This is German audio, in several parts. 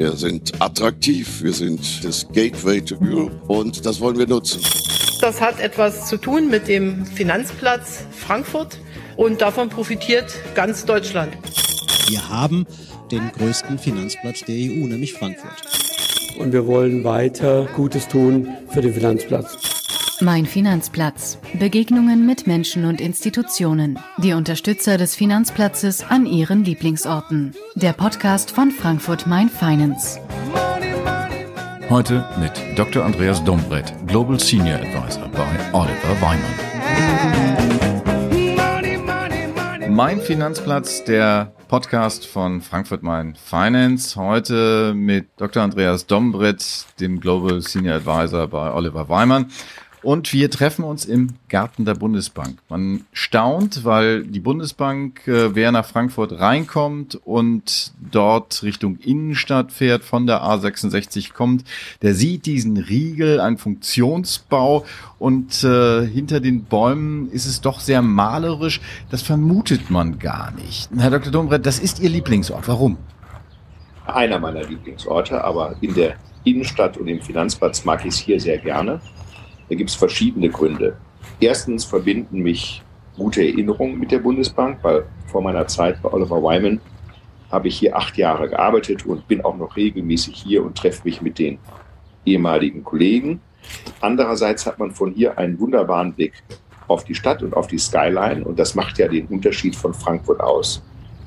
Wir sind attraktiv, wir sind das Gateway to Europe und das wollen wir nutzen. Das hat etwas zu tun mit dem Finanzplatz Frankfurt und davon profitiert ganz Deutschland. Wir haben den größten Finanzplatz der EU, nämlich Frankfurt. Und wir wollen weiter Gutes tun für den Finanzplatz. Mein Finanzplatz. Begegnungen mit Menschen und Institutionen. Die Unterstützer des Finanzplatzes an ihren Lieblingsorten. Der Podcast von Frankfurt Main Finance. Heute mit Dr. Andreas Dombrett, Global Senior Advisor bei Oliver Wyman. Mein Finanzplatz, der Podcast von Frankfurt Main Finance. Heute mit Dr. Andreas Dombrett, dem Global Senior Advisor bei Oliver Weimann. Und wir treffen uns im Garten der Bundesbank. Man staunt, weil die Bundesbank, äh, wer nach Frankfurt reinkommt und dort Richtung Innenstadt fährt, von der A66 kommt, der sieht diesen Riegel, einen Funktionsbau und äh, hinter den Bäumen ist es doch sehr malerisch. Das vermutet man gar nicht. Herr Dr. Dombrett, das ist Ihr Lieblingsort. Warum? Einer meiner Lieblingsorte, aber in der Innenstadt und im Finanzplatz mag ich es hier sehr gerne. Da gibt es verschiedene Gründe. Erstens verbinden mich gute Erinnerungen mit der Bundesbank, weil vor meiner Zeit bei Oliver Wyman habe ich hier acht Jahre gearbeitet und bin auch noch regelmäßig hier und treffe mich mit den ehemaligen Kollegen. Andererseits hat man von hier einen wunderbaren Blick auf die Stadt und auf die Skyline und das macht ja den Unterschied von Frankfurt aus.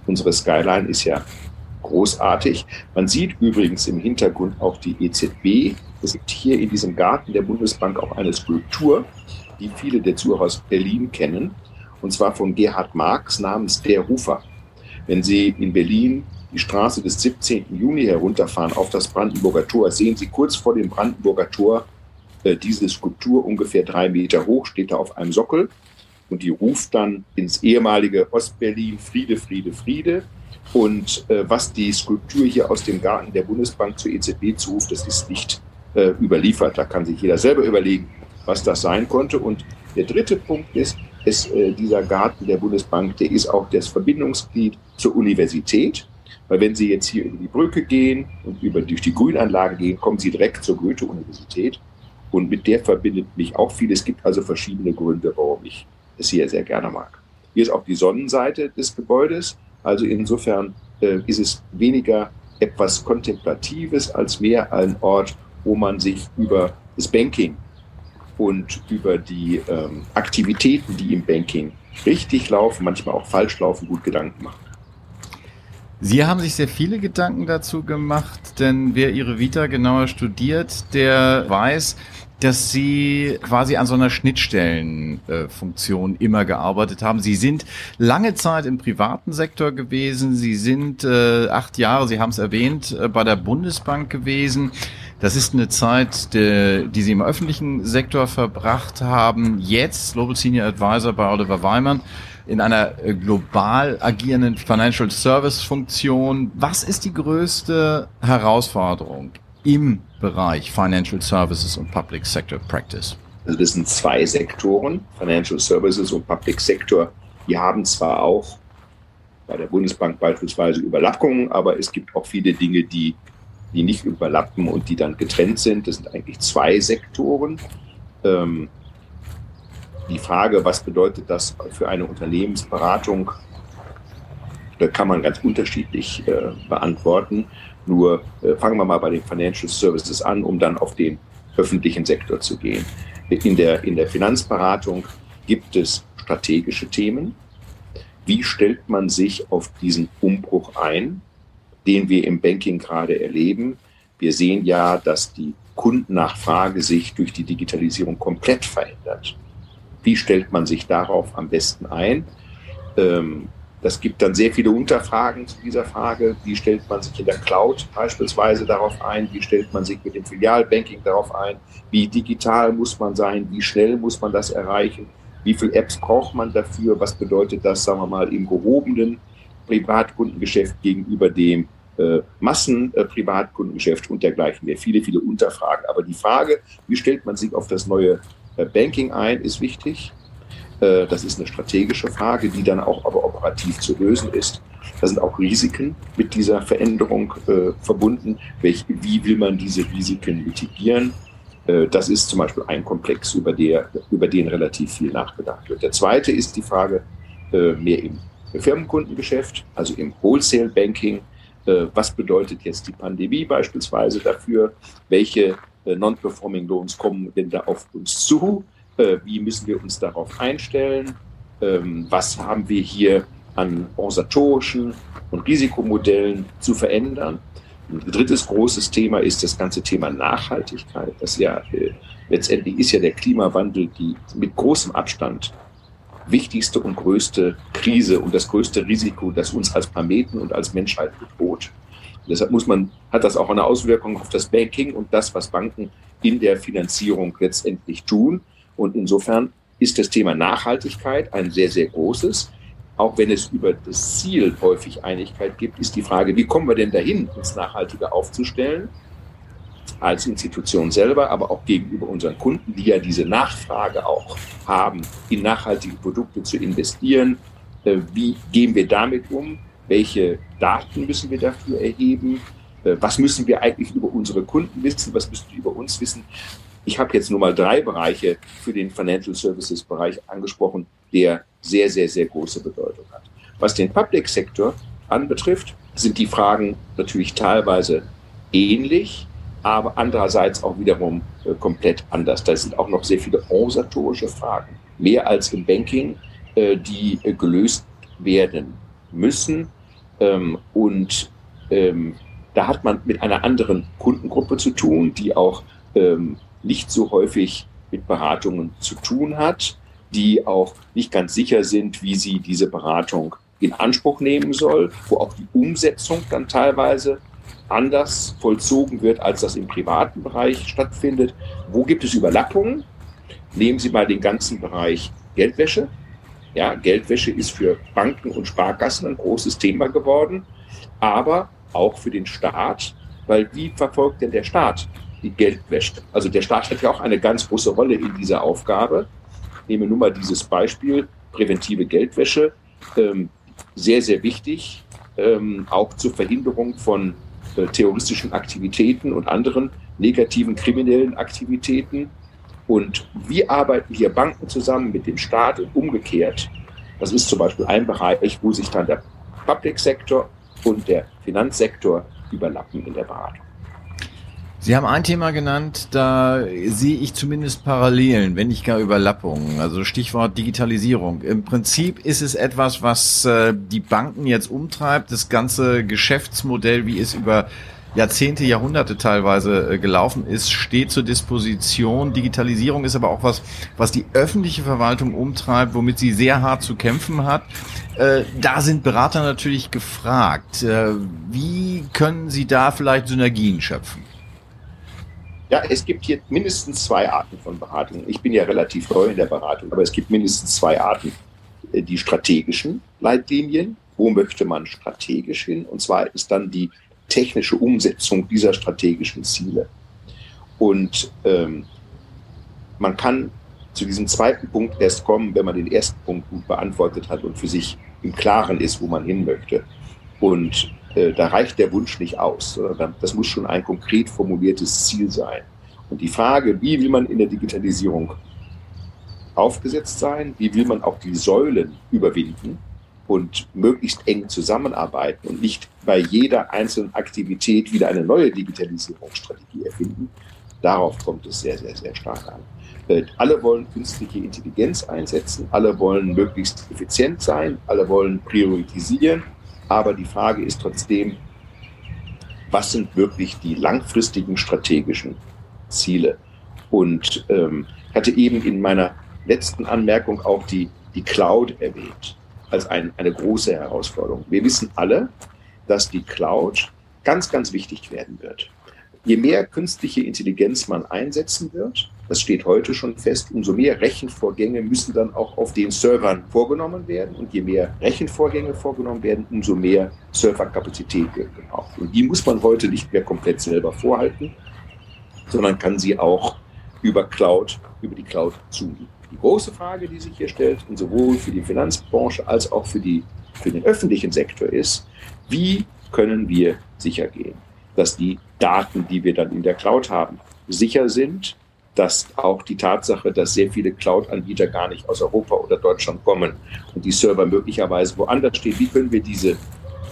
Unsere Skyline ist ja großartig. Man sieht übrigens im Hintergrund auch die EZB. Es gibt hier in diesem Garten der Bundesbank auch eine Skulptur, die viele der Zuhörer aus Berlin kennen, und zwar von Gerhard Marx namens Der Rufer. Wenn Sie in Berlin die Straße des 17. Juni herunterfahren auf das Brandenburger Tor, sehen Sie kurz vor dem Brandenburger Tor äh, diese Skulptur ungefähr drei Meter hoch, steht da auf einem Sockel und die ruft dann ins ehemalige Ostberlin Friede, Friede, Friede. Und äh, was die Skulptur hier aus dem Garten der Bundesbank zur EZB zuruft, das ist nicht äh, überliefert. Da kann sich jeder selber überlegen, was das sein konnte. Und der dritte Punkt ist, ist äh, dieser Garten der Bundesbank, der ist auch das Verbindungsglied zur Universität. Weil wenn Sie jetzt hier über die Brücke gehen und über, durch die Grünanlage gehen, kommen Sie direkt zur Goethe-Universität. Und mit der verbindet mich auch viel. Es gibt also verschiedene Gründe, warum ich es hier sehr gerne mag. Hier ist auch die Sonnenseite des Gebäudes. Also insofern äh, ist es weniger etwas Kontemplatives als mehr ein Ort, wo man sich über das Banking und über die ähm, Aktivitäten, die im Banking richtig laufen, manchmal auch falsch laufen, gut Gedanken macht. Sie haben sich sehr viele Gedanken dazu gemacht, denn wer Ihre Vita genauer studiert, der weiß, dass Sie quasi an so einer Schnittstellenfunktion äh, immer gearbeitet haben. Sie sind lange Zeit im privaten Sektor gewesen. Sie sind äh, acht Jahre, Sie haben es erwähnt, äh, bei der Bundesbank gewesen. Das ist eine Zeit, die, die Sie im öffentlichen Sektor verbracht haben. Jetzt Global Senior Advisor bei Oliver Weimann in einer äh, global agierenden Financial Service Funktion. Was ist die größte Herausforderung im Bereich Financial Services und Public Sector Practice? Also das sind zwei Sektoren, Financial Services und Public Sector. Die haben zwar auch bei der Bundesbank beispielsweise Überlappungen, aber es gibt auch viele Dinge, die, die nicht überlappen und die dann getrennt sind. Das sind eigentlich zwei Sektoren. Ähm, die Frage, was bedeutet das für eine Unternehmensberatung, da kann man ganz unterschiedlich äh, beantworten. Nur äh, fangen wir mal bei den Financial Services an, um dann auf den öffentlichen Sektor zu gehen. In der, in der Finanzberatung gibt es strategische Themen. Wie stellt man sich auf diesen Umbruch ein, den wir im Banking gerade erleben? Wir sehen ja, dass die Kundennachfrage sich durch die Digitalisierung komplett verändert. Wie stellt man sich darauf am besten ein? Ähm, das gibt dann sehr viele Unterfragen zu dieser Frage. Wie stellt man sich in der Cloud beispielsweise darauf ein? Wie stellt man sich mit dem Filialbanking darauf ein? Wie digital muss man sein? Wie schnell muss man das erreichen? Wie viele Apps braucht man dafür? Was bedeutet das, sagen wir mal, im gehobenen Privatkundengeschäft gegenüber dem äh, Massen-Privatkundengeschäft und dergleichen mehr? Viele, viele Unterfragen. Aber die Frage, wie stellt man sich auf das neue äh, Banking ein, ist wichtig. Äh, das ist eine strategische Frage, die dann auch aber operativ zu lösen ist. Da sind auch Risiken mit dieser Veränderung äh, verbunden. Welch, wie will man diese Risiken mitigieren? Äh, das ist zum Beispiel ein Komplex, über, der, über den relativ viel nachgedacht wird. Der zweite ist die Frage mehr im Firmenkundengeschäft, also im Wholesale Banking. Äh, was bedeutet jetzt die Pandemie beispielsweise dafür? Welche Non-Performing Loans kommen denn da auf uns zu? Wie müssen wir uns darauf einstellen? Ähm, was haben wir hier an organisatorischen und Risikomodellen zu verändern? Ein drittes großes Thema ist das ganze Thema Nachhaltigkeit. Das ja äh, letztendlich ist ja der Klimawandel die mit großem Abstand wichtigste und größte Krise und das größte Risiko, das uns als Planeten und als Menschheit bedroht. Deshalb muss man, hat das auch eine Auswirkung auf das Banking und das, was Banken in der Finanzierung letztendlich tun. Und insofern ist das Thema Nachhaltigkeit ein sehr, sehr großes auch wenn es über das Ziel häufig Einigkeit gibt, ist die Frage, wie kommen wir denn dahin, uns nachhaltiger aufzustellen, als Institution selber, aber auch gegenüber unseren Kunden, die ja diese Nachfrage auch haben, in nachhaltige Produkte zu investieren. Äh, wie gehen wir damit um? Welche Daten müssen wir dafür erheben? Äh, was müssen wir eigentlich über unsere Kunden wissen? Was müssen wir über uns wissen? Ich habe jetzt nur mal drei Bereiche für den Financial Services Bereich angesprochen, der sehr, sehr, sehr große Bedeutung hat. Was den Public Sector anbetrifft, sind die Fragen natürlich teilweise ähnlich, aber andererseits auch wiederum äh, komplett anders. Da sind auch noch sehr viele organisatorische Fragen, mehr als im Banking, äh, die äh, gelöst werden müssen. Ähm, und ähm, da hat man mit einer anderen Kundengruppe zu tun, die auch ähm, nicht so häufig mit Beratungen zu tun hat, die auch nicht ganz sicher sind, wie sie diese Beratung in Anspruch nehmen soll, wo auch die Umsetzung dann teilweise anders vollzogen wird, als das im privaten Bereich stattfindet. Wo gibt es Überlappungen? Nehmen Sie mal den ganzen Bereich Geldwäsche. Ja, Geldwäsche ist für Banken und Sparkassen ein großes Thema geworden, aber auch für den Staat, weil wie verfolgt denn der Staat die Geldwäsche. Also der Staat hat ja auch eine ganz große Rolle in dieser Aufgabe. Ich nehme nur mal dieses Beispiel, präventive Geldwäsche. Ähm, sehr, sehr wichtig, ähm, auch zur Verhinderung von terroristischen Aktivitäten und anderen negativen kriminellen Aktivitäten. Und wie arbeiten hier Banken zusammen mit dem Staat und umgekehrt? Das ist zum Beispiel ein Bereich, wo sich dann der Public Sektor und der Finanzsektor überlappen in der Beratung. Sie haben ein Thema genannt, da sehe ich zumindest Parallelen, wenn nicht gar Überlappungen. Also Stichwort Digitalisierung. Im Prinzip ist es etwas, was äh, die Banken jetzt umtreibt. Das ganze Geschäftsmodell, wie es über Jahrzehnte, Jahrhunderte teilweise äh, gelaufen ist, steht zur Disposition. Digitalisierung ist aber auch was, was die öffentliche Verwaltung umtreibt, womit sie sehr hart zu kämpfen hat. Äh, da sind Berater natürlich gefragt. Äh, wie können sie da vielleicht Synergien schöpfen? Ja, es gibt hier mindestens zwei Arten von Beratung. Ich bin ja relativ neu in der Beratung, aber es gibt mindestens zwei Arten. Äh, die strategischen Leitlinien, wo möchte man strategisch hin? Und ist dann die technische Umsetzung dieser strategischen Ziele. Und ähm, man kann zu diesem zweiten Punkt erst kommen, wenn man den ersten Punkt gut beantwortet hat und für sich im Klaren ist, wo man hin möchte. Und da reicht der Wunsch nicht aus. Das muss schon ein konkret formuliertes Ziel sein. Und die Frage, wie will man in der Digitalisierung aufgesetzt sein, wie will man auch die Säulen überwinden und möglichst eng zusammenarbeiten und nicht bei jeder einzelnen Aktivität wieder eine neue Digitalisierungsstrategie erfinden, darauf kommt es sehr, sehr, sehr stark an. Äh, alle wollen künstliche Intelligenz einsetzen, alle wollen möglichst effizient sein, alle wollen priorisieren, aber die Frage ist trotzdem, was sind wirklich die langfristigen strategischen Ziele? Und ähm, ich hatte eben in meiner letzten Anmerkung auch die, die Cloud erwähnt als ein, eine große Herausforderung. Wir wissen alle, dass die Cloud ganz, ganz wichtig werden wird. Je mehr künstliche Intelligenz man einsetzen wird, das steht heute schon fest, umso mehr Rechenvorgänge müssen dann auch auf den Servern vorgenommen werden. Und je mehr Rechenvorgänge vorgenommen werden, umso mehr Serverkapazität wird gebraucht. Und die muss man heute nicht mehr komplett selber vorhalten, sondern kann sie auch über Cloud, über die Cloud zuliefern. Die große Frage, die sich hier stellt, und sowohl für die Finanzbranche als auch für die für den öffentlichen Sektor ist, wie können wir sicher gehen, dass die Daten, die wir dann in der Cloud haben, sicher sind, dass auch die Tatsache, dass sehr viele Cloud-Anbieter gar nicht aus Europa oder Deutschland kommen und die Server möglicherweise woanders stehen, wie können wir diese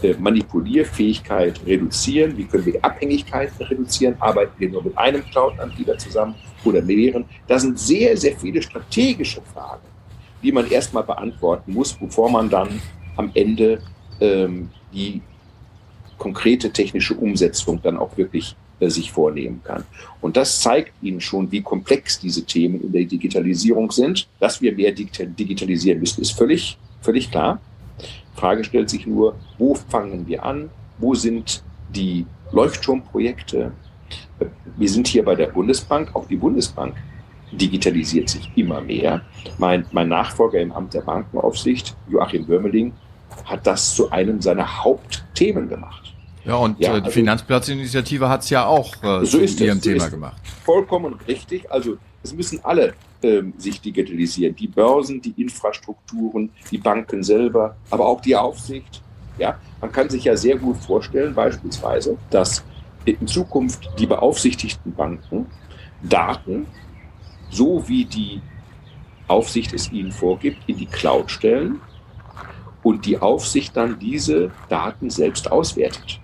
äh, Manipulierfähigkeit reduzieren, wie können wir Abhängigkeiten reduzieren, arbeiten wir nur mit einem Cloud-Anbieter zusammen oder mehreren. Das sind sehr, sehr viele strategische Fragen, die man erstmal beantworten muss, bevor man dann am Ende ähm, die konkrete technische Umsetzung dann auch wirklich äh, sich vornehmen kann. Und das zeigt Ihnen schon, wie komplex diese Themen in der Digitalisierung sind. Dass wir mehr digitalisieren müssen, ist völlig, völlig klar. Frage stellt sich nur, wo fangen wir an? Wo sind die Leuchtturmprojekte? Wir sind hier bei der Bundesbank. Auch die Bundesbank digitalisiert sich immer mehr. Mein, mein Nachfolger im Amt der Bankenaufsicht, Joachim Böhmeling, hat das zu einem seiner Hauptthemen gemacht. Ja, und ja, äh, die also, Finanzplatzinitiative hat es ja auch äh, so zu ihrem Thema gemacht. Vollkommen richtig. Also es müssen alle ähm, sich digitalisieren. Die Börsen, die Infrastrukturen, die Banken selber, aber auch die Aufsicht. Ja, man kann sich ja sehr gut vorstellen, beispielsweise, dass in Zukunft die beaufsichtigten Banken Daten, so wie die Aufsicht es ihnen vorgibt, in die Cloud stellen und die Aufsicht dann diese Daten selbst auswertet.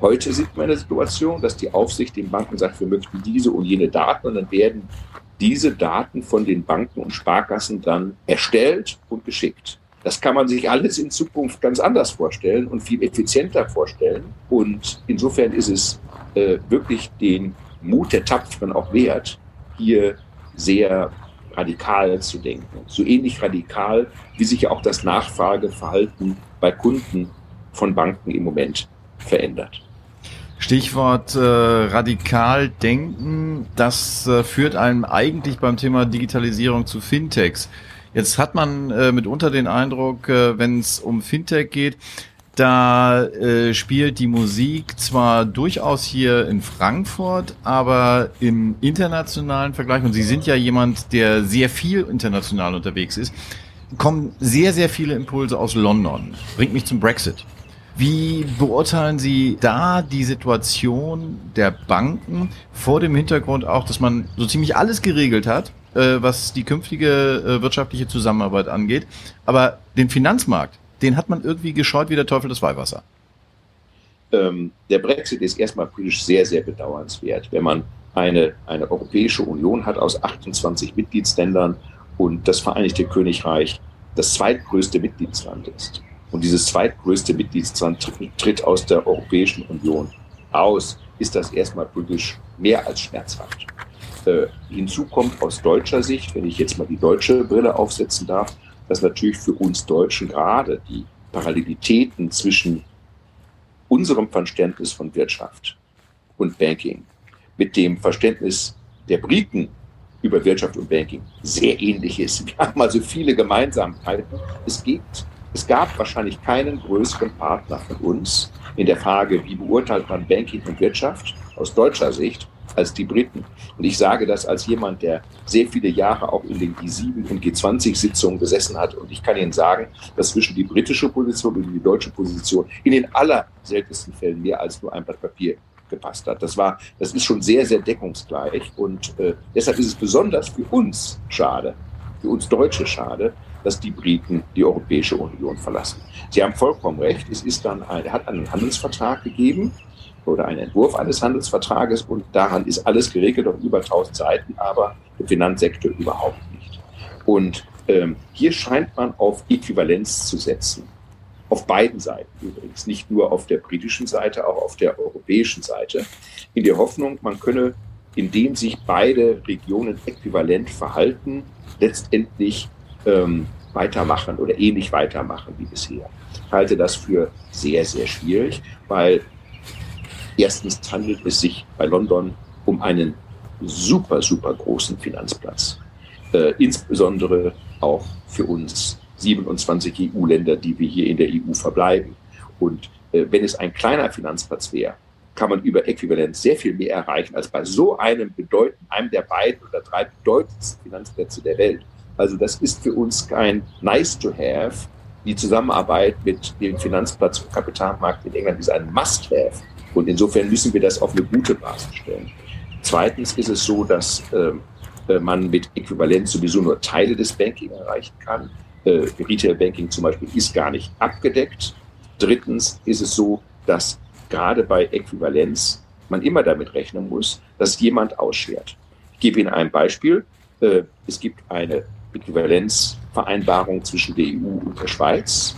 Heute sieht man eine Situation, dass die Aufsicht den Banken sagt, wir möchten diese und jene Daten und dann werden diese Daten von den Banken und Sparkassen dann erstellt und geschickt. Das kann man sich alles in Zukunft ganz anders vorstellen und viel effizienter vorstellen. Und insofern ist es äh, wirklich den Mut der Tapferen auch wert, hier sehr radikal zu denken. So ähnlich radikal, wie sich auch das Nachfrageverhalten bei Kunden von Banken im Moment verändert. Stichwort äh, radikal denken, das äh, führt einem eigentlich beim Thema Digitalisierung zu Fintechs. Jetzt hat man äh, mitunter den Eindruck, äh, wenn es um Fintech geht, da äh, spielt die Musik zwar durchaus hier in Frankfurt, aber im internationalen Vergleich, und Sie sind ja jemand, der sehr viel international unterwegs ist, kommen sehr, sehr viele Impulse aus London. Bringt mich zum Brexit. Wie beurteilen Sie da die Situation der Banken vor dem Hintergrund auch, dass man so ziemlich alles geregelt hat, äh, was die künftige äh, wirtschaftliche Zusammenarbeit angeht, aber den Finanzmarkt, den hat man irgendwie gescheut wie der Teufel das Weihwasser? Ähm, der Brexit ist erstmal politisch sehr, sehr bedauernswert, wenn man eine, eine Europäische Union hat aus 28 Mitgliedsländern und das Vereinigte Königreich das zweitgrößte Mitgliedsland ist und dieses zweitgrößte Mitgliedsland tritt aus der Europäischen Union aus, ist das erstmal politisch mehr als schmerzhaft. Äh, hinzu kommt aus deutscher Sicht, wenn ich jetzt mal die deutsche Brille aufsetzen darf, dass natürlich für uns Deutschen gerade die Parallelitäten zwischen unserem Verständnis von Wirtschaft und Banking mit dem Verständnis der Briten über Wirtschaft und Banking sehr ähnlich ist. Wir haben also viele Gemeinsamkeiten. Es gibt es gab wahrscheinlich keinen größeren Partner von uns in der Frage, wie beurteilt man Banking und Wirtschaft aus deutscher Sicht als die Briten. Und ich sage das als jemand, der sehr viele Jahre auch in den G7 und G20-Sitzungen gesessen hat. Und ich kann Ihnen sagen, dass zwischen die britische Position und die deutsche Position in den allerseltensten Fällen mehr als nur ein Blatt Papier gepasst hat. Das war, das ist schon sehr, sehr deckungsgleich. Und äh, deshalb ist es besonders für uns schade, für uns Deutsche schade, dass die Briten die Europäische Union verlassen. Sie haben vollkommen recht. Es ist dann ein, hat einen Handelsvertrag gegeben oder einen Entwurf eines Handelsvertrages und daran ist alles geregelt auf über 1000 Seiten, aber der Finanzsektor überhaupt nicht. Und ähm, hier scheint man auf Äquivalenz zu setzen. Auf beiden Seiten übrigens, nicht nur auf der britischen Seite, auch auf der europäischen Seite, in der Hoffnung, man könne, indem sich beide Regionen äquivalent verhalten, letztendlich ähm, weitermachen oder ähnlich weitermachen wie bisher. Ich halte das für sehr, sehr schwierig, weil erstens handelt es sich bei London um einen super, super großen Finanzplatz. Äh, insbesondere auch für uns 27 EU-Länder, die wir hier in der EU verbleiben. Und äh, wenn es ein kleiner Finanzplatz wäre, kann man über Äquivalenz sehr viel mehr erreichen als bei so einem bedeutenden, einem der beiden oder drei bedeutendsten Finanzplätze der Welt. Also das ist für uns kein nice to have, die Zusammenarbeit mit dem Finanzplatz und Kapitalmarkt in England ist ein Must-Have. Und insofern müssen wir das auf eine gute Basis stellen. Zweitens ist es so, dass äh, man mit Äquivalenz sowieso nur Teile des Banking erreichen kann. Äh, Retail Banking zum Beispiel ist gar nicht abgedeckt. Drittens ist es so, dass gerade bei Äquivalenz man immer damit rechnen muss, dass jemand ausschert. Ich gebe Ihnen ein Beispiel. Äh, es gibt eine Äquivalenzvereinbarung zwischen der EU und der Schweiz.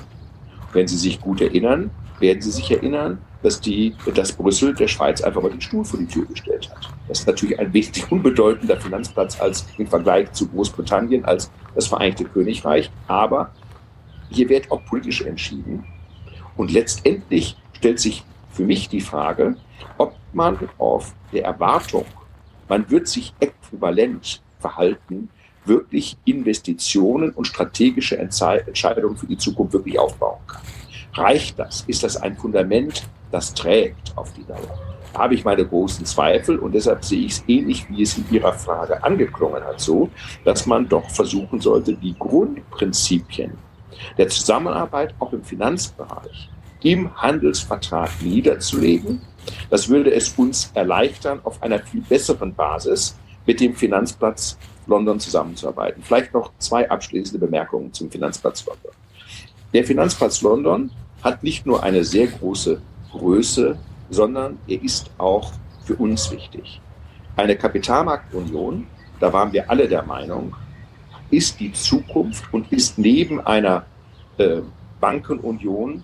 Wenn Sie sich gut erinnern, werden Sie sich erinnern, dass, die, dass Brüssel der Schweiz einfach mal den Stuhl vor die Tür gestellt hat. Das ist natürlich ein wichtig unbedeutender Finanzplatz als im Vergleich zu Großbritannien, als das Vereinigte Königreich. Aber hier wird auch politisch entschieden. Und letztendlich stellt sich für mich die Frage, ob man auf der Erwartung, man wird sich äquivalent verhalten, wirklich Investitionen und strategische Entscheidungen für die Zukunft wirklich aufbauen kann. Reicht das? Ist das ein Fundament, das trägt auf die Dauer? Da habe ich meine großen Zweifel und deshalb sehe ich es ähnlich, wie es in Ihrer Frage angeklungen hat, so, dass man doch versuchen sollte, die Grundprinzipien der Zusammenarbeit auch im Finanzbereich im Handelsvertrag niederzulegen. Das würde es uns erleichtern, auf einer viel besseren Basis mit dem Finanzplatz London zusammenzuarbeiten. Vielleicht noch zwei abschließende Bemerkungen zum Finanzplatz London. Der Finanzplatz London hat nicht nur eine sehr große Größe, sondern er ist auch für uns wichtig. Eine Kapitalmarktunion, da waren wir alle der Meinung, ist die Zukunft und ist neben einer äh, Bankenunion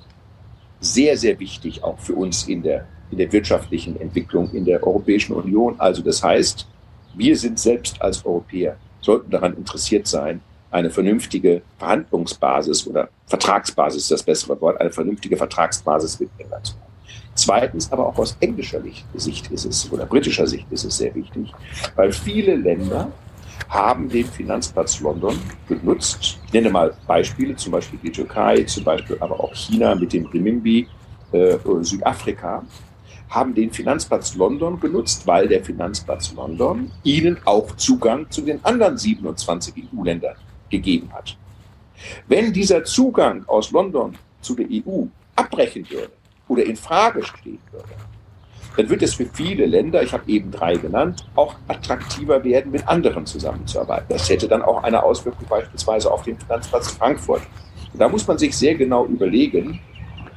sehr, sehr wichtig auch für uns in der, in der wirtschaftlichen Entwicklung in der Europäischen Union. Also das heißt, wir sind selbst als Europäer, sollten daran interessiert sein, eine vernünftige Verhandlungsbasis oder Vertragsbasis das bessere Wort, eine vernünftige Vertragsbasis mit England zu haben. Zweitens, aber auch aus englischer Sicht ist es oder britischer Sicht ist es sehr wichtig, weil viele Länder haben den Finanzplatz London genutzt. Ich nenne mal Beispiele, zum Beispiel die Türkei, zum Beispiel aber auch China mit dem Renminbi, äh, Südafrika, haben den Finanzplatz London genutzt, weil der Finanzplatz London ihnen auch Zugang zu den anderen 27 EU-Ländern gegeben hat. Wenn dieser Zugang aus London zu der EU abbrechen würde oder in Frage stehen würde, dann wird es für viele Länder, ich habe eben drei genannt, auch attraktiver werden, mit anderen zusammenzuarbeiten. Das hätte dann auch eine Auswirkung beispielsweise auf den Finanzplatz Frankfurt. Und da muss man sich sehr genau überlegen,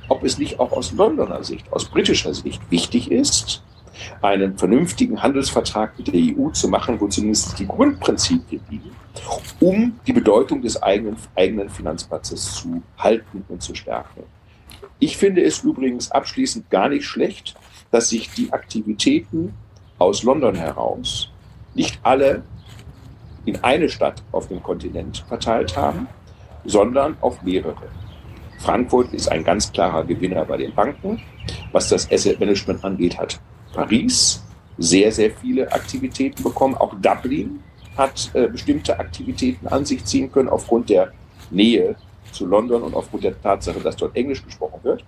ob es nicht auch aus Londoner Sicht, aus britischer Sicht wichtig ist, einen vernünftigen Handelsvertrag mit der EU zu machen, wo zumindest die Grundprinzipien liegen, um die Bedeutung des eigenen, eigenen Finanzplatzes zu halten und zu stärken. Ich finde es übrigens abschließend gar nicht schlecht, dass sich die Aktivitäten aus London heraus nicht alle in eine Stadt auf dem Kontinent verteilt haben, sondern auf mehrere. Frankfurt ist ein ganz klarer Gewinner bei den Banken. Was das Asset Management angeht, hat Paris sehr, sehr viele Aktivitäten bekommen. Auch Dublin hat äh, bestimmte Aktivitäten an sich ziehen können aufgrund der Nähe zu London und aufgrund der Tatsache, dass dort Englisch gesprochen wird.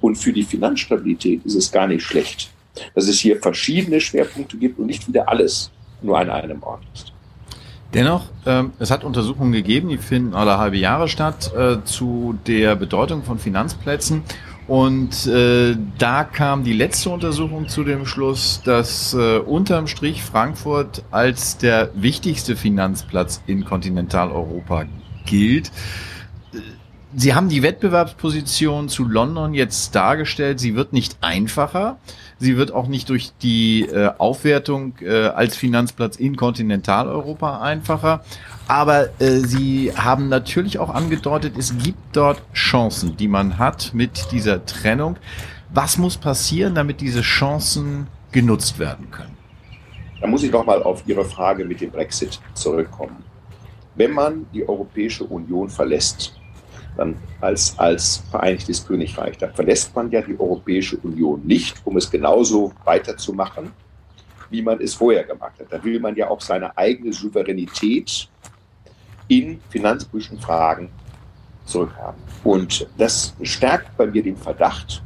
Und für die Finanzstabilität ist es gar nicht schlecht, dass es hier verschiedene Schwerpunkte gibt und nicht wieder alles nur an einem Ort ist. Dennoch, ähm, es hat Untersuchungen gegeben, die finden alle halbe Jahre statt, äh, zu der Bedeutung von Finanzplätzen. Und äh, da kam die letzte Untersuchung zu dem Schluss, dass äh, unterm Strich Frankfurt als der wichtigste Finanzplatz in Kontinentaleuropa gilt. Sie haben die Wettbewerbsposition zu London jetzt dargestellt. Sie wird nicht einfacher. Sie wird auch nicht durch die äh, Aufwertung äh, als Finanzplatz in Kontinentaleuropa einfacher. Aber äh, Sie haben natürlich auch angedeutet, es gibt dort Chancen, die man hat mit dieser Trennung. Was muss passieren, damit diese Chancen genutzt werden können? Da muss ich nochmal auf Ihre Frage mit dem Brexit zurückkommen. Wenn man die Europäische Union verlässt, dann als, als Vereinigtes Königreich. Da verlässt man ja die Europäische Union nicht, um es genauso weiterzumachen, wie man es vorher gemacht hat. Da will man ja auch seine eigene Souveränität in finanzpolitischen Fragen zurückhaben. Und das stärkt bei mir den Verdacht,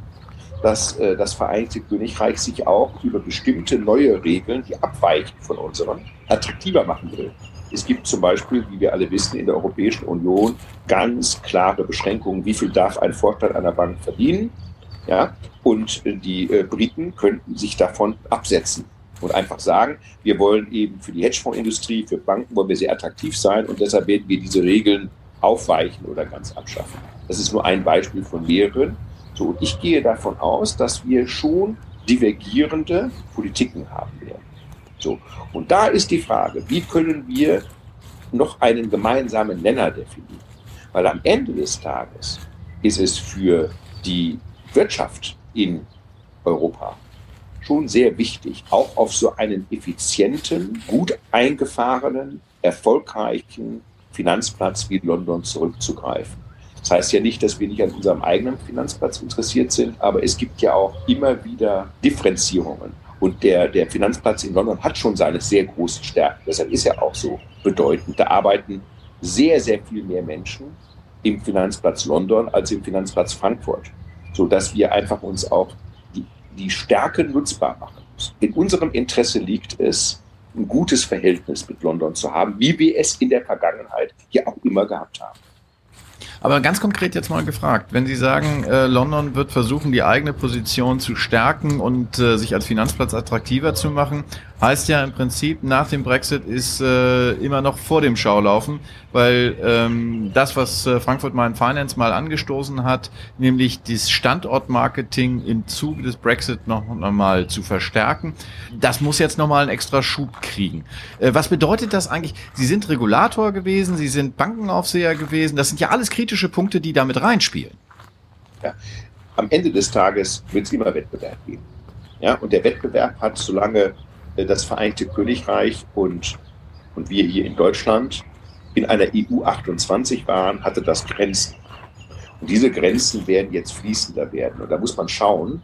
dass äh, das Vereinigte Königreich sich auch über bestimmte neue Regeln, die abweichen von unseren, attraktiver machen will. Es gibt zum Beispiel, wie wir alle wissen, in der Europäischen Union ganz klare Beschränkungen, wie viel darf ein Vorstand einer Bank verdienen. Ja? Und die äh, Briten könnten sich davon absetzen und einfach sagen, wir wollen eben für die Hedgefondsindustrie, für Banken wollen wir sehr attraktiv sein und deshalb werden wir diese Regeln aufweichen oder ganz abschaffen. Das ist nur ein Beispiel von mehreren. So, und ich gehe davon aus, dass wir schon divergierende Politiken haben werden. So, und da ist die Frage, wie können wir noch einen gemeinsamen Nenner definieren? Weil am Ende des Tages ist es für die Wirtschaft in Europa schon sehr wichtig, auch auf so einen effizienten, gut eingefahrenen, erfolgreichen Finanzplatz wie London zurückzugreifen. Das heißt ja nicht, dass wir nicht an unserem eigenen Finanzplatz interessiert sind, aber es gibt ja auch immer wieder Differenzierungen. Und der, der Finanzplatz in London hat schon seine sehr großen Stärken. Deshalb ist er auch so bedeutend. Da arbeiten sehr, sehr viel mehr Menschen im Finanzplatz London als im Finanzplatz Frankfurt, sodass wir einfach uns auch die, die Stärke nutzbar machen müssen. In unserem Interesse liegt es, ein gutes Verhältnis mit London zu haben, wie wir es in der Vergangenheit ja auch immer gehabt haben. Aber ganz konkret jetzt mal gefragt, wenn Sie sagen, äh, London wird versuchen, die eigene Position zu stärken und äh, sich als Finanzplatz attraktiver zu machen, heißt ja im Prinzip, nach dem Brexit ist äh, immer noch vor dem Schaulaufen, weil ähm, das, was äh, Frankfurt Main Finance mal angestoßen hat, nämlich das Standortmarketing im Zuge des Brexit noch, noch mal zu verstärken, das muss jetzt nochmal einen extra Schub kriegen. Äh, was bedeutet das eigentlich? Sie sind Regulator gewesen, Sie sind Bankenaufseher gewesen, das sind ja alles kritische Punkte, die damit reinspielen. Ja. Am Ende des Tages wird es immer Wettbewerb geben. Ja, und der Wettbewerb hat, solange das Vereinigte Königreich und, und wir hier in Deutschland in einer EU 28 waren, hatte das Grenzen. Und diese Grenzen werden jetzt fließender werden. Und da muss man schauen,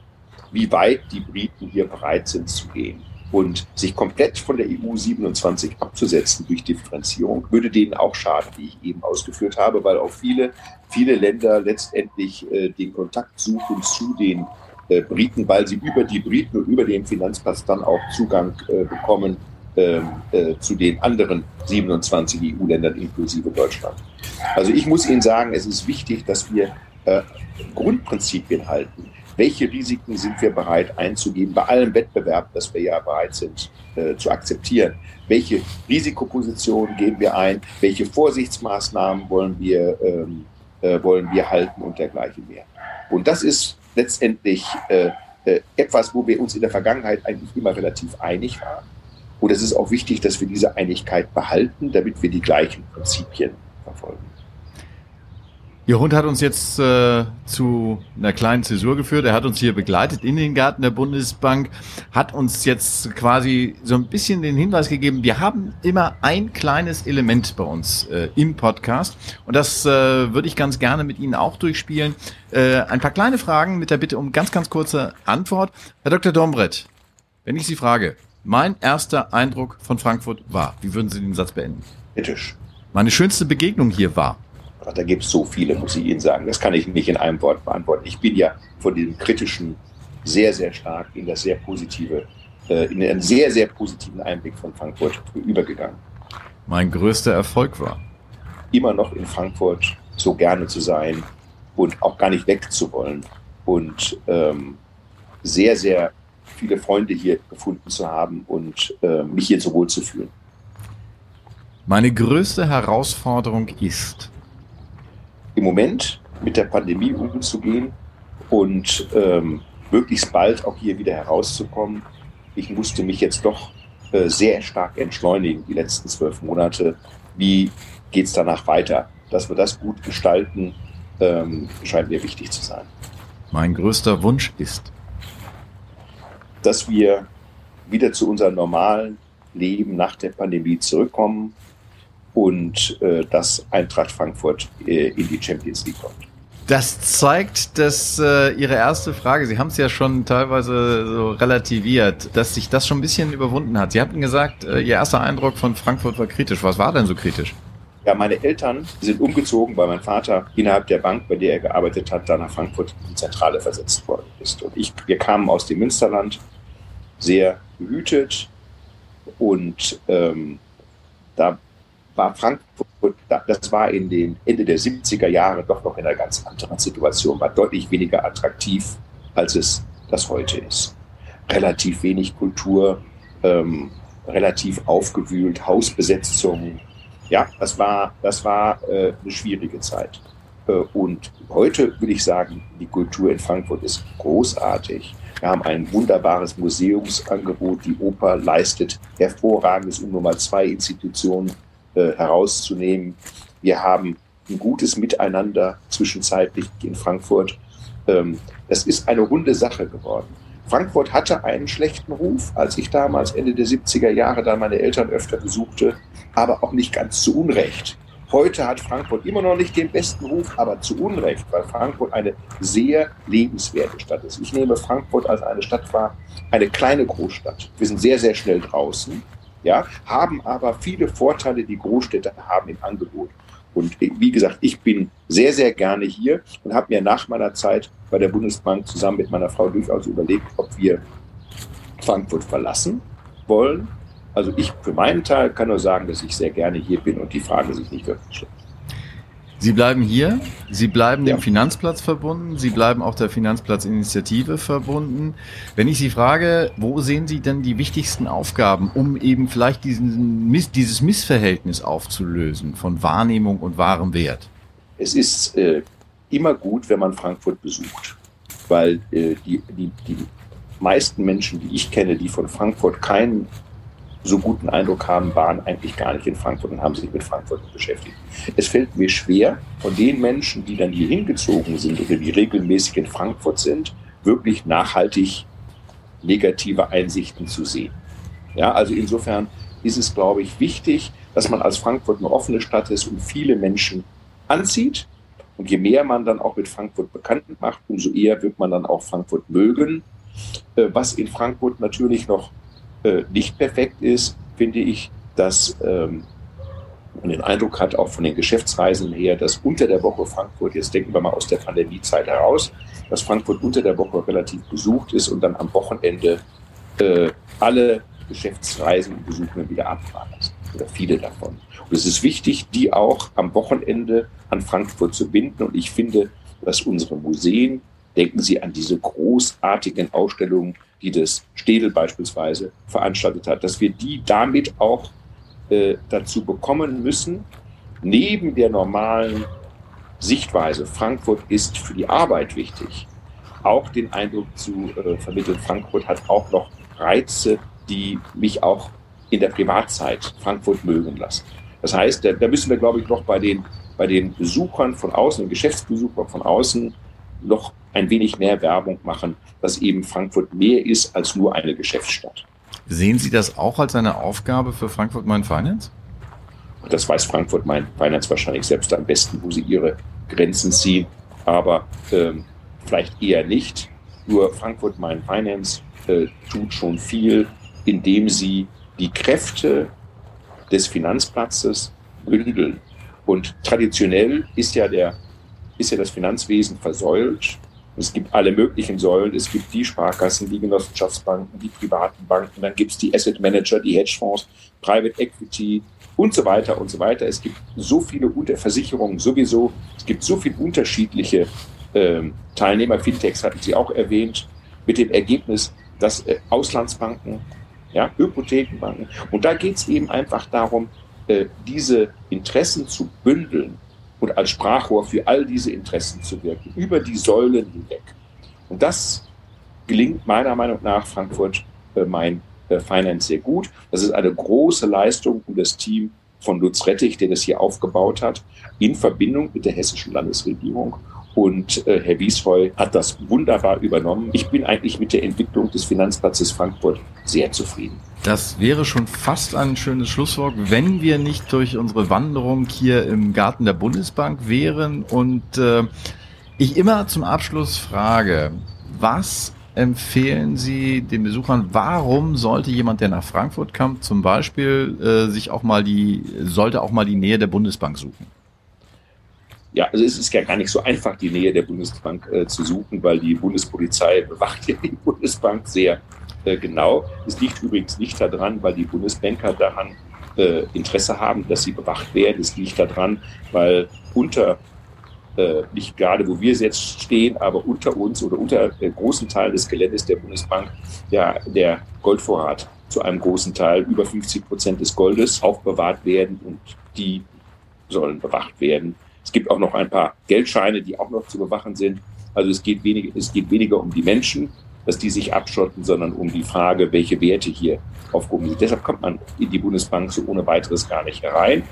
wie weit die Briten hier bereit sind zu gehen. Und sich komplett von der EU 27 abzusetzen durch Differenzierung, würde denen auch schaden, wie ich eben ausgeführt habe, weil auch viele, viele Länder letztendlich äh, den Kontakt suchen zu den äh, Briten, weil sie über die Briten und über den Finanzplatz dann auch Zugang äh, bekommen ähm, äh, zu den anderen 27 EU-Ländern inklusive Deutschland. Also ich muss Ihnen sagen, es ist wichtig, dass wir äh, Grundprinzipien halten. Welche Risiken sind wir bereit einzugehen bei allem Wettbewerb, das wir ja bereit sind äh, zu akzeptieren? Welche Risikopositionen gehen wir ein? Welche Vorsichtsmaßnahmen wollen wir, ähm, äh, wollen wir halten und dergleichen mehr? Und das ist letztendlich äh, äh, etwas, wo wir uns in der Vergangenheit eigentlich immer relativ einig waren. Und es ist auch wichtig, dass wir diese Einigkeit behalten, damit wir die gleichen Prinzipien. Ihr Hund hat uns jetzt äh, zu einer kleinen Zäsur geführt. Er hat uns hier begleitet in den Garten der Bundesbank, hat uns jetzt quasi so ein bisschen den Hinweis gegeben, wir haben immer ein kleines Element bei uns äh, im Podcast und das äh, würde ich ganz gerne mit Ihnen auch durchspielen. Äh, ein paar kleine Fragen mit der Bitte um ganz, ganz kurze Antwort. Herr Dr. Dombrett, wenn ich Sie frage, mein erster Eindruck von Frankfurt war, wie würden Sie den Satz beenden? Kritisch. Meine schönste Begegnung hier war. Da gibt es so viele, muss ich Ihnen sagen. Das kann ich nicht in einem Wort beantworten. Ich bin ja von diesem kritischen sehr, sehr stark in das sehr positive, äh, in einen sehr, sehr positiven Einblick von Frankfurt übergegangen. Mein größter Erfolg war. Immer noch in Frankfurt so gerne zu sein und auch gar nicht wegzuwollen und ähm, sehr, sehr viele Freunde hier gefunden zu haben und äh, mich hier so wohl zu fühlen. Meine größte Herausforderung ist, im Moment mit der Pandemie umzugehen und ähm, möglichst bald auch hier wieder herauszukommen. Ich musste mich jetzt doch äh, sehr stark entschleunigen, die letzten zwölf Monate. Wie geht es danach weiter? Dass wir das gut gestalten, ähm, scheint mir wichtig zu sein. Mein größter Wunsch ist, dass wir wieder zu unserem normalen Leben nach der Pandemie zurückkommen, und äh, dass Eintracht Frankfurt äh, in die Champions League kommt. Das zeigt, dass äh, Ihre erste Frage, Sie haben es ja schon teilweise so relativiert, dass sich das schon ein bisschen überwunden hat. Sie hatten gesagt, äh, Ihr erster Eindruck von Frankfurt war kritisch. Was war denn so kritisch? Ja, meine Eltern sind umgezogen, weil mein Vater innerhalb der Bank, bei der er gearbeitet hat, da nach Frankfurt in die Zentrale versetzt worden ist. Und ich, wir kamen aus dem Münsterland, sehr behütet und ähm, da war Frankfurt, das war in den Ende der 70er Jahre doch noch in einer ganz anderen Situation, war deutlich weniger attraktiv, als es das heute ist. Relativ wenig Kultur, ähm, relativ aufgewühlt, Hausbesetzung. Ja, das war, das war äh, eine schwierige Zeit. Äh, und heute würde ich sagen, die Kultur in Frankfurt ist großartig. Wir haben ein wunderbares Museumsangebot. Die Oper leistet hervorragendes, um nur mal zwei Institutionen äh, herauszunehmen. Wir haben ein gutes Miteinander zwischenzeitlich in Frankfurt. Ähm, das ist eine runde Sache geworden. Frankfurt hatte einen schlechten Ruf, als ich damals Ende der 70er Jahre dann meine Eltern öfter besuchte, aber auch nicht ganz zu Unrecht. Heute hat Frankfurt immer noch nicht den besten Ruf, aber zu Unrecht, weil Frankfurt eine sehr lebenswerte Stadt ist. Ich nehme Frankfurt als eine Stadt wahr, eine kleine Großstadt. Wir sind sehr, sehr schnell draußen, ja, haben aber viele Vorteile, die Großstädte haben im Angebot. Und wie gesagt, ich bin sehr, sehr gerne hier und habe mir nach meiner Zeit bei der Bundesbank zusammen mit meiner Frau durchaus überlegt, ob wir Frankfurt verlassen wollen also ich für meinen Teil kann nur sagen, dass ich sehr gerne hier bin und die Frage sich nicht wirklich stellt. Sie bleiben hier, Sie bleiben ja. dem Finanzplatz verbunden, Sie bleiben auch der Finanzplatzinitiative verbunden. Wenn ich Sie frage, wo sehen Sie denn die wichtigsten Aufgaben, um eben vielleicht diesen, dieses Missverhältnis aufzulösen von Wahrnehmung und wahrem Wert? Es ist äh, immer gut, wenn man Frankfurt besucht, weil äh, die, die, die meisten Menschen, die ich kenne, die von Frankfurt keinen so guten Eindruck haben, waren eigentlich gar nicht in Frankfurt und haben sich mit Frankfurt beschäftigt. Es fällt mir schwer, von den Menschen, die dann hier hingezogen sind oder die regelmäßig in Frankfurt sind, wirklich nachhaltig negative Einsichten zu sehen. Ja, also insofern ist es, glaube ich, wichtig, dass man als Frankfurt eine offene Stadt ist und viele Menschen anzieht. Und je mehr man dann auch mit Frankfurt bekannt macht, umso eher wird man dann auch Frankfurt mögen. Äh, was in Frankfurt natürlich noch äh, nicht perfekt ist, finde ich, dass ähm, man den Eindruck hat, auch von den Geschäftsreisen her, dass unter der Woche Frankfurt, jetzt denken wir mal aus der Pandemiezeit heraus, dass Frankfurt unter der Woche relativ besucht ist und dann am Wochenende äh, alle Geschäftsreisen und Besuchenden wieder abfahren lassen. Oder viele davon. Und es ist wichtig, die auch am Wochenende an Frankfurt zu binden. Und ich finde, dass unsere Museen, denken Sie an diese großartigen Ausstellungen die das Städel beispielsweise veranstaltet hat, dass wir die damit auch äh, dazu bekommen müssen, neben der normalen Sichtweise, Frankfurt ist für die Arbeit wichtig, auch den Eindruck zu äh, vermitteln, Frankfurt hat auch noch Reize, die mich auch in der Privatzeit Frankfurt mögen lassen. Das heißt, da, da müssen wir, glaube ich, noch bei den, bei den Besuchern von außen, den Geschäftsbesuchern von außen, noch ein wenig mehr Werbung machen, dass eben Frankfurt mehr ist als nur eine Geschäftsstadt. Sehen Sie das auch als eine Aufgabe für Frankfurt Main Finance? Das weiß Frankfurt Main Finance wahrscheinlich selbst am besten, wo sie ihre Grenzen ziehen, aber ähm, vielleicht eher nicht. Nur Frankfurt Main Finance äh, tut schon viel, indem sie die Kräfte des Finanzplatzes bündeln. Und traditionell ist ja, der, ist ja das Finanzwesen versäult es gibt alle möglichen Säulen. Es gibt die Sparkassen, die Genossenschaftsbanken, die privaten Banken. Dann gibt es die Asset Manager, die Hedgefonds, Private Equity und so weiter und so weiter. Es gibt so viele Versicherungen sowieso. Es gibt so viele unterschiedliche ähm, Teilnehmer. Fintechs hatten Sie auch erwähnt. Mit dem Ergebnis, dass äh, Auslandsbanken, ja, Hypothekenbanken. Und da geht es eben einfach darum, äh, diese Interessen zu bündeln und als Sprachrohr für all diese Interessen zu wirken, über die Säulen hinweg. Und das gelingt meiner Meinung nach Frankfurt äh, Main äh, Finance sehr gut. Das ist eine große Leistung und das Team von Lutz Rettich, der das hier aufgebaut hat, in Verbindung mit der hessischen Landesregierung. Und äh, Herr Wiesheu hat das wunderbar übernommen. Ich bin eigentlich mit der Entwicklung des Finanzplatzes Frankfurt sehr zufrieden. Das wäre schon fast ein schönes Schlusswort, wenn wir nicht durch unsere Wanderung hier im Garten der Bundesbank wären und äh, ich immer zum Abschluss frage, was empfehlen Sie den Besuchern, warum sollte jemand, der nach Frankfurt kommt, zum Beispiel äh, sich auch mal die, sollte auch mal die Nähe der Bundesbank suchen? Ja, also es ist ja gar nicht so einfach, die Nähe der Bundesbank äh, zu suchen, weil die Bundespolizei bewacht ja die Bundesbank sehr äh, genau. Es liegt übrigens nicht daran, weil die Bundesbanker daran äh, Interesse haben, dass sie bewacht werden. Es liegt daran, weil unter äh, nicht gerade, wo wir jetzt stehen, aber unter uns oder unter äh, großen Teilen des Geländes der Bundesbank ja der Goldvorrat zu einem großen Teil, über 50 Prozent des Goldes, aufbewahrt werden und die sollen bewacht werden. Es gibt auch noch ein paar Geldscheine, die auch noch zu bewachen sind. Also es geht, wenig, es geht weniger um die Menschen, dass die sich abschotten, sondern um die Frage, welche Werte hier aufgehoben sind. Deshalb kommt man in die Bundesbank so ohne weiteres gar nicht herein.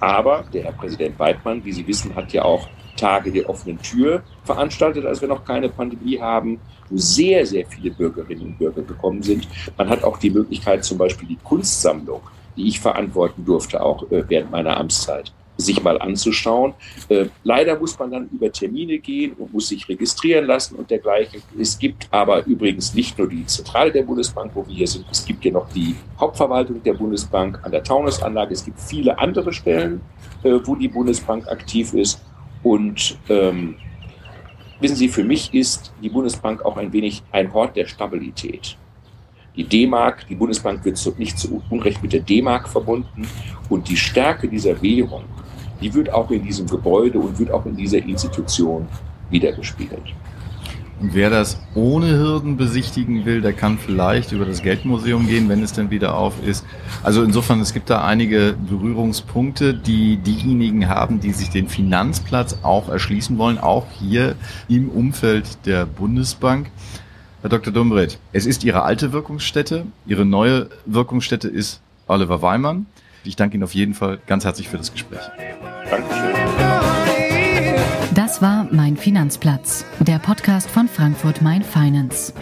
Aber der Herr Präsident Weidmann, wie Sie wissen, hat ja auch Tage der offenen Tür veranstaltet, als wir noch keine Pandemie haben, wo sehr, sehr viele Bürgerinnen und Bürger gekommen sind. Man hat auch die Möglichkeit, zum Beispiel die Kunstsammlung, die ich verantworten durfte, auch äh, während meiner Amtszeit, sich mal anzuschauen. Äh, leider muss man dann über Termine gehen und muss sich registrieren lassen und dergleichen. Es gibt aber übrigens nicht nur die Zentrale der Bundesbank, wo wir hier sind, es gibt ja noch die Hauptverwaltung der Bundesbank an der Taunusanlage. Es gibt viele andere Stellen, äh, wo die Bundesbank aktiv ist. Und ähm, wissen Sie, für mich ist die Bundesbank auch ein wenig ein Hort der Stabilität. Die D-Mark, die Bundesbank wird nicht zu Unrecht mit der D-Mark verbunden und die Stärke dieser Währung die wird auch in diesem Gebäude und wird auch in dieser Institution wiedergespiegelt. Und wer das ohne Hürden besichtigen will, der kann vielleicht über das Geldmuseum gehen, wenn es denn wieder auf ist. Also insofern, es gibt da einige Berührungspunkte, die diejenigen haben, die sich den Finanzplatz auch erschließen wollen, auch hier im Umfeld der Bundesbank. Herr Dr. Dumbredt, es ist Ihre alte Wirkungsstätte. Ihre neue Wirkungsstätte ist Oliver Weimann. Ich danke Ihnen auf jeden Fall ganz herzlich für das Gespräch. Dankeschön. Das war Mein Finanzplatz, der Podcast von Frankfurt Mein Finance.